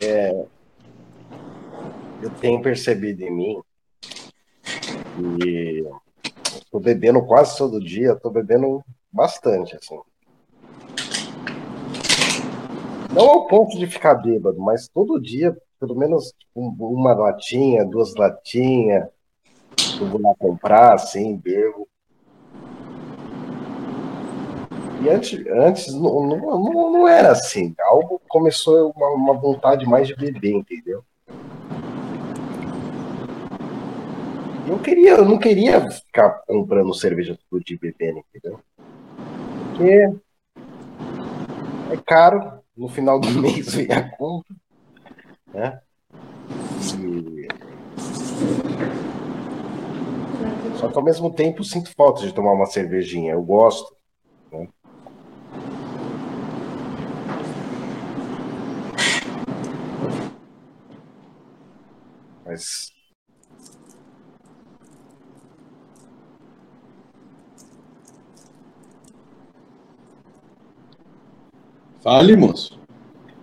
é, eu tenho percebido em mim e tô bebendo quase todo dia, tô bebendo bastante, assim. Não ao ponto de ficar bêbado, mas todo dia, pelo menos uma latinha, duas latinhas, eu vou lá comprar, assim, bebo. Antes, antes não, não, não era assim. Algo começou uma, uma vontade mais de beber, entendeu? Eu queria, eu não queria ficar comprando cerveja todo dia bebendo, entendeu? Porque é caro, no final do mês vem a conta, né? Só que ao mesmo tempo sinto falta de tomar uma cervejinha, eu gosto. Né? Mas Fale, moço.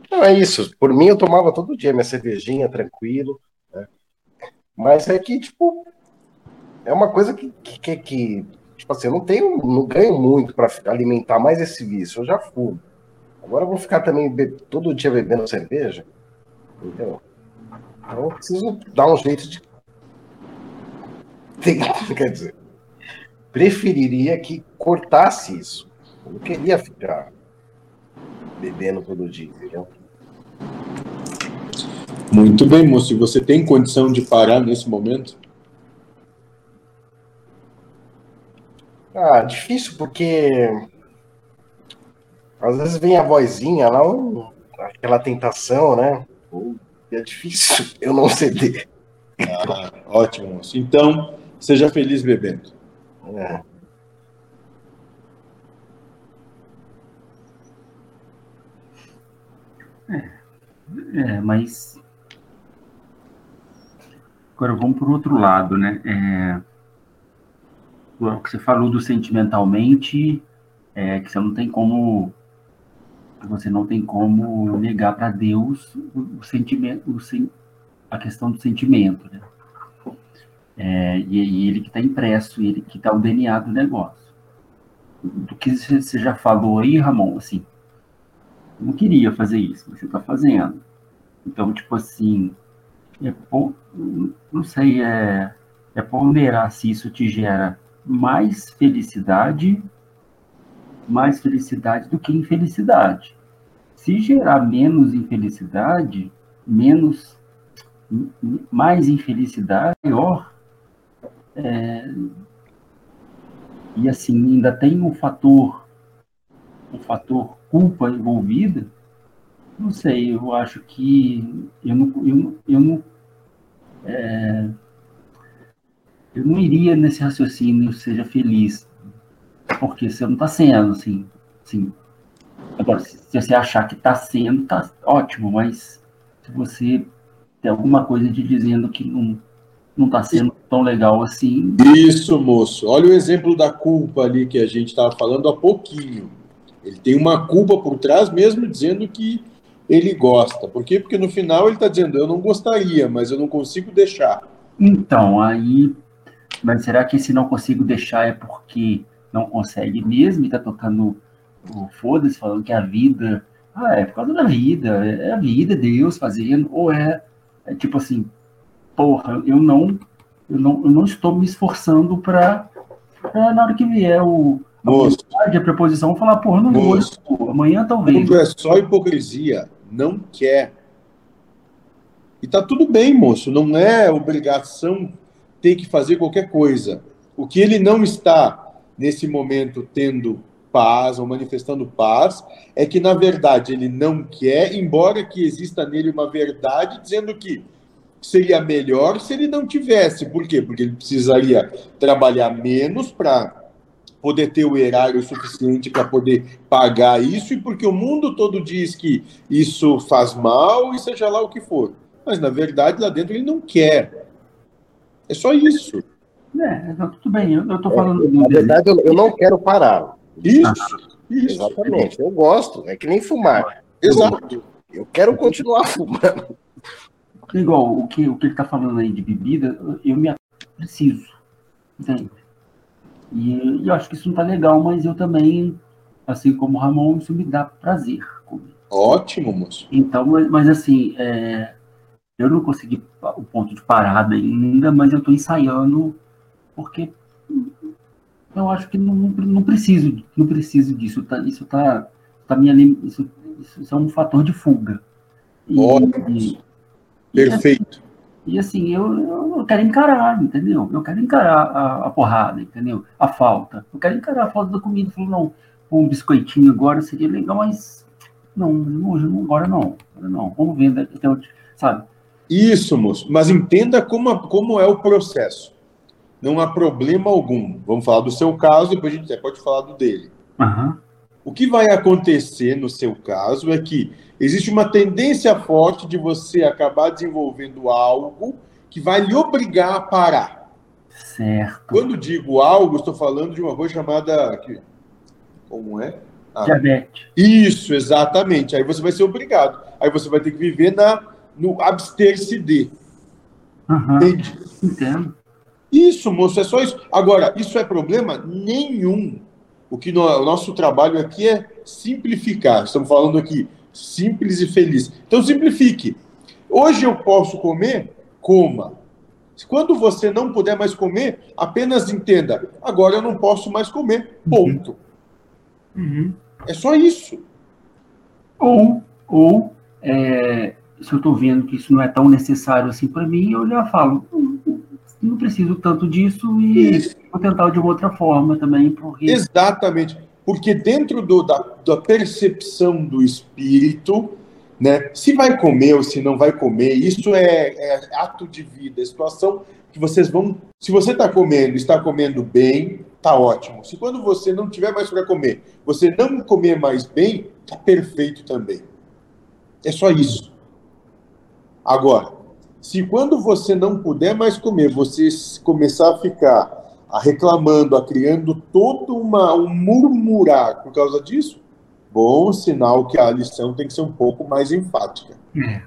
Não, é isso. Por mim, eu tomava todo dia minha cervejinha, tranquilo. Né? Mas é que, tipo, é uma coisa que, que, que, tipo assim, eu não tenho, não ganho muito para alimentar mais esse vício. Eu já fumo. Agora eu vou ficar também todo dia bebendo cerveja. Entendeu? Então eu preciso dar um jeito de. Tem, quer dizer, preferiria que cortasse isso. Eu não queria ficar bebendo todo dia, entendeu? Muito bem, moço. E você tem condição de parar nesse momento? Ah, difícil porque às vezes vem a vozinha lá, aquela tentação, né? É difícil eu não ceder. Ah, ótimo, moço. Então, seja feliz bebendo. É. É, mas. Agora vamos para o outro lado, né? É, o que você falou do sentimentalmente, é que você não tem como. Você não tem como negar para Deus o, o sentimento, o, a questão do sentimento, né? É, e, e ele que está impresso, ele que está o DNA do negócio. Do que você já falou aí, Ramon, assim, eu não queria fazer isso, mas você está fazendo. Então, tipo assim, é, não sei, é, é ponderar se isso te gera mais felicidade, mais felicidade do que infelicidade. Se gerar menos infelicidade, menos, mais infelicidade, maior. É, e assim, ainda tem um fator, um fator culpa envolvida, não sei, eu acho que eu não, eu, eu não, é, eu não iria nesse raciocínio seja feliz, porque você não está sendo, assim, assim. Agora, se, se você achar que está sendo, tá ótimo, mas se você tem alguma coisa de dizendo que não não está sendo tão legal assim. Isso, moço. Olha o exemplo da culpa ali que a gente estava falando há pouquinho. Ele tem uma culpa por trás, mesmo dizendo que ele gosta. Por quê? Porque no final ele está dizendo, eu não gostaria, mas eu não consigo deixar. Então, aí. Mas será que se não consigo deixar é porque não consegue mesmo e está tocando o foda-se, falando que a vida. Ah, é por causa da vida, é a vida, Deus fazendo, ou é, é tipo assim, porra, eu não, eu não, eu não estou me esforçando para na hora que vier o, Moço. A, a preposição falar, porra, não Moço. vou, amanhã talvez. Tudo é só hipocrisia não quer. E tá tudo bem, moço, não é obrigação ter que fazer qualquer coisa. O que ele não está nesse momento tendo paz ou manifestando paz é que na verdade ele não quer, embora que exista nele uma verdade dizendo que seria melhor se ele não tivesse. Por quê? Porque ele precisaria trabalhar menos para poder ter o erário suficiente para poder pagar isso, e porque o mundo todo diz que isso faz mal e seja lá o que for. Mas, na verdade, lá dentro ele não quer. É só isso. É, tudo bem, eu estou falando. É, na verdade, eu, eu, não quero parar. Isso, isso. Exatamente, eu gosto, é que nem fumar. Exato. Eu quero continuar fumando. Igual o que, o que ele está falando aí de bebida, eu me preciso. Entende? E, e eu acho que isso não está legal, mas eu também, assim como o Ramon, isso me dá prazer. Comigo. Ótimo, moço. Então, mas, mas assim, é, eu não consegui o ponto de parada ainda, mas eu estou ensaiando porque eu acho que não, não preciso, não preciso disso. Tá, isso tá, tá minha, isso, isso é um fator de fuga. E, Ótimo. E, Perfeito. E assim, eu, eu quero encarar, entendeu? Eu quero encarar a, a, porrada, entendeu? A falta. Eu quero encarar a falta da comida. Falei, não, um biscoitinho agora seria legal, mas não, hoje não, agora não. Agora não. Vamos ver até onde, sabe? Isso, moço. Mas entenda como, como é o processo. Não há problema algum. Vamos falar do seu caso, depois a gente pode falar do dele. Uhum. O que vai acontecer no seu caso é que existe uma tendência forte de você acabar desenvolvendo algo que vai lhe obrigar a parar. Certo. Quando digo algo, estou falando de uma coisa chamada. Como é? Ah, Diabetes. Isso, exatamente. Aí você vai ser obrigado. Aí você vai ter que viver na, no abster-se de. Uhum. Entende? Entendo. Isso, moço, é só isso. Agora, isso é problema nenhum. O que no, o nosso trabalho aqui é simplificar. Estamos falando aqui simples e feliz. Então simplifique. Hoje eu posso comer, coma. Quando você não puder mais comer, apenas entenda. Agora eu não posso mais comer. Ponto. Uhum. É só isso. Ou, ou é, se eu estou vendo que isso não é tão necessário assim para mim, eu já falo, hum, não preciso tanto disso e isso. vou tentar de uma outra forma também. Porque... Exatamente. Porque dentro do, da, da percepção do espírito, né, se vai comer ou se não vai comer, isso é, é ato de vida, é situação que vocês vão. Se você está comendo, está comendo bem, tá ótimo. Se quando você não tiver mais para comer, você não comer mais bem, tá perfeito também. É só isso. Agora, se quando você não puder mais comer, você começar a ficar a reclamando, a criando todo uma, um murmurar por causa disso, bom sinal que a lição tem que ser um pouco mais enfática. É.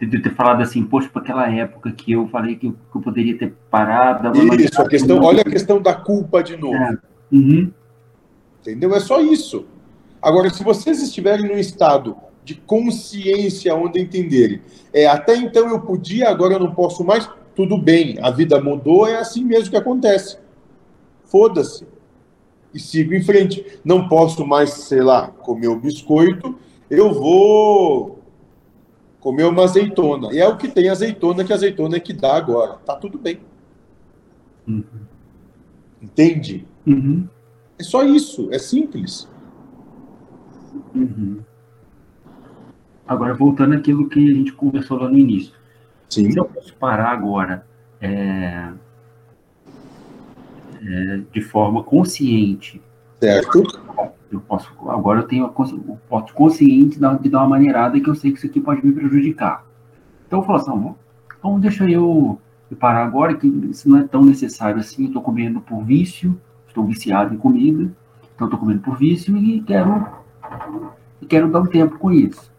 De ter falado assim, poxa, para aquela época que eu falei que eu, que eu poderia ter parado. Isso, a questão, olha a questão da culpa de novo. É. Uhum. Entendeu? É só isso. Agora, se vocês estiverem num estado de consciência onde entenderem, é, até então eu podia, agora eu não posso mais, tudo bem, a vida mudou, é assim mesmo que acontece. Foda-se. E sigo em frente. Não posso mais, sei lá, comer o biscoito, eu vou comer uma azeitona. E é o que tem azeitona, que azeitona é que dá agora. Tá tudo bem. Uhum. Entende? Uhum. É só isso, é simples. Uhum. Agora, voltando àquilo que a gente conversou lá no início. Sim. Se eu posso parar agora é, é, de forma consciente. Certo. Eu posso, agora eu tenho o porte consciente de dar uma maneirada que eu sei que isso aqui pode me prejudicar. Então eu falo assim, então deixa eu, eu parar agora, que isso não é tão necessário assim, eu estou comendo por vício, estou viciado em comida, então estou comendo por vício e quero, quero dar um tempo com isso.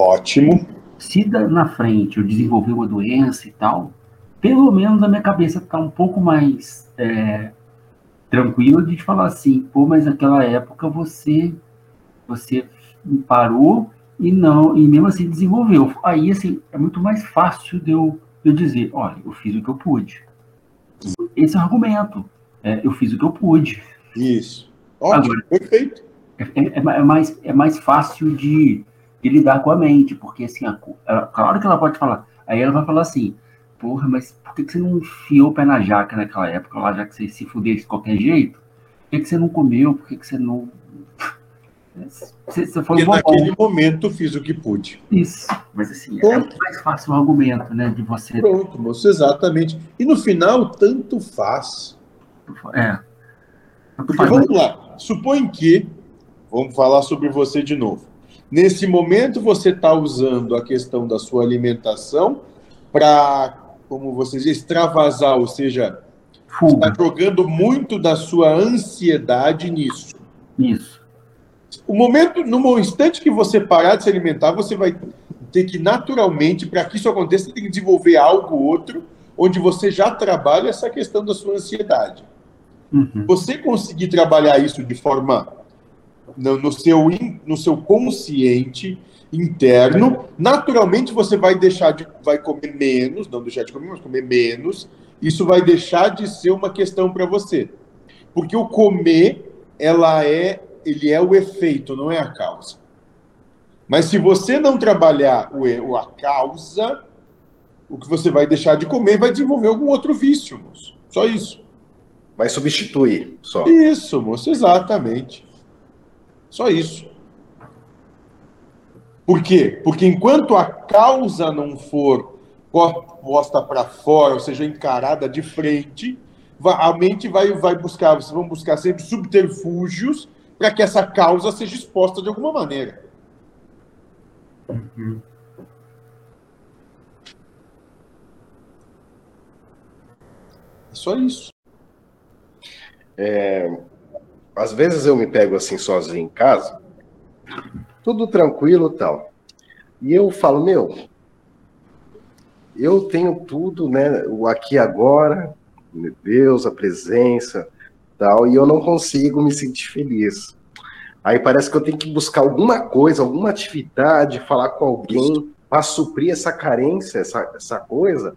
Ótimo se na frente eu desenvolver uma doença e tal, pelo menos a minha cabeça está um pouco mais é, tranquila de falar assim, pô, mas naquela época você você parou e não e mesmo assim desenvolveu. Aí assim é muito mais fácil de eu, de eu dizer, olha, eu fiz o que eu pude. Esse é o argumento. É, eu fiz o que eu pude. Isso. Ótimo, Agora, perfeito. É, é, é, mais, é mais fácil de, de lidar com a mente, porque assim, a, a, claro que ela pode falar, aí ela vai falar assim, porra, mas por que, que você não enfiou o pé na jaca naquela época lá, já que você se fuder de qualquer jeito? Por que, que você não comeu? Por que, que você não. Você, você foi Porque naquele momento fiz o que pude. Isso, mas assim, é Pronto. é mais fácil o argumento, né, de você. Pronto, moço, exatamente. E no final, tanto faz. É. Tanto Porque faz, vamos mas... lá, supõe que, vamos falar sobre você de novo. Nesse momento, você está usando a questão da sua alimentação para, como vocês extravasar, ou seja, está jogando muito da sua ansiedade nisso. Isso. O momento, no instante que você parar de se alimentar, você vai ter que naturalmente, para que isso aconteça, tem que desenvolver algo outro, onde você já trabalha essa questão da sua ansiedade. Uhum. Você conseguir trabalhar isso de forma no, no, seu, no seu consciente interno, naturalmente você vai deixar de vai comer menos, não deixar de comer, mas comer menos. Isso vai deixar de ser uma questão para você. Porque o comer, ela é, ele é o efeito, não é a causa. Mas se você não trabalhar o, a causa, o que você vai deixar de comer vai desenvolver algum outro vício, moço. Só isso. Vai substituir, só. Isso, moço, exatamente. Só isso. Por quê? Porque enquanto a causa não for posta para fora, ou seja, encarada de frente, a mente vai, vai buscar, vocês vão buscar sempre subterfúgios para que essa causa seja exposta de alguma maneira. Uhum. É só isso. É, às vezes eu me pego assim sozinho em casa, tudo tranquilo tal. E eu falo, meu, eu tenho tudo, né? O aqui agora, meu Deus, a presença, tal, e eu não consigo me sentir feliz. Aí parece que eu tenho que buscar alguma coisa, alguma atividade, falar com alguém para suprir essa carência, essa, essa coisa,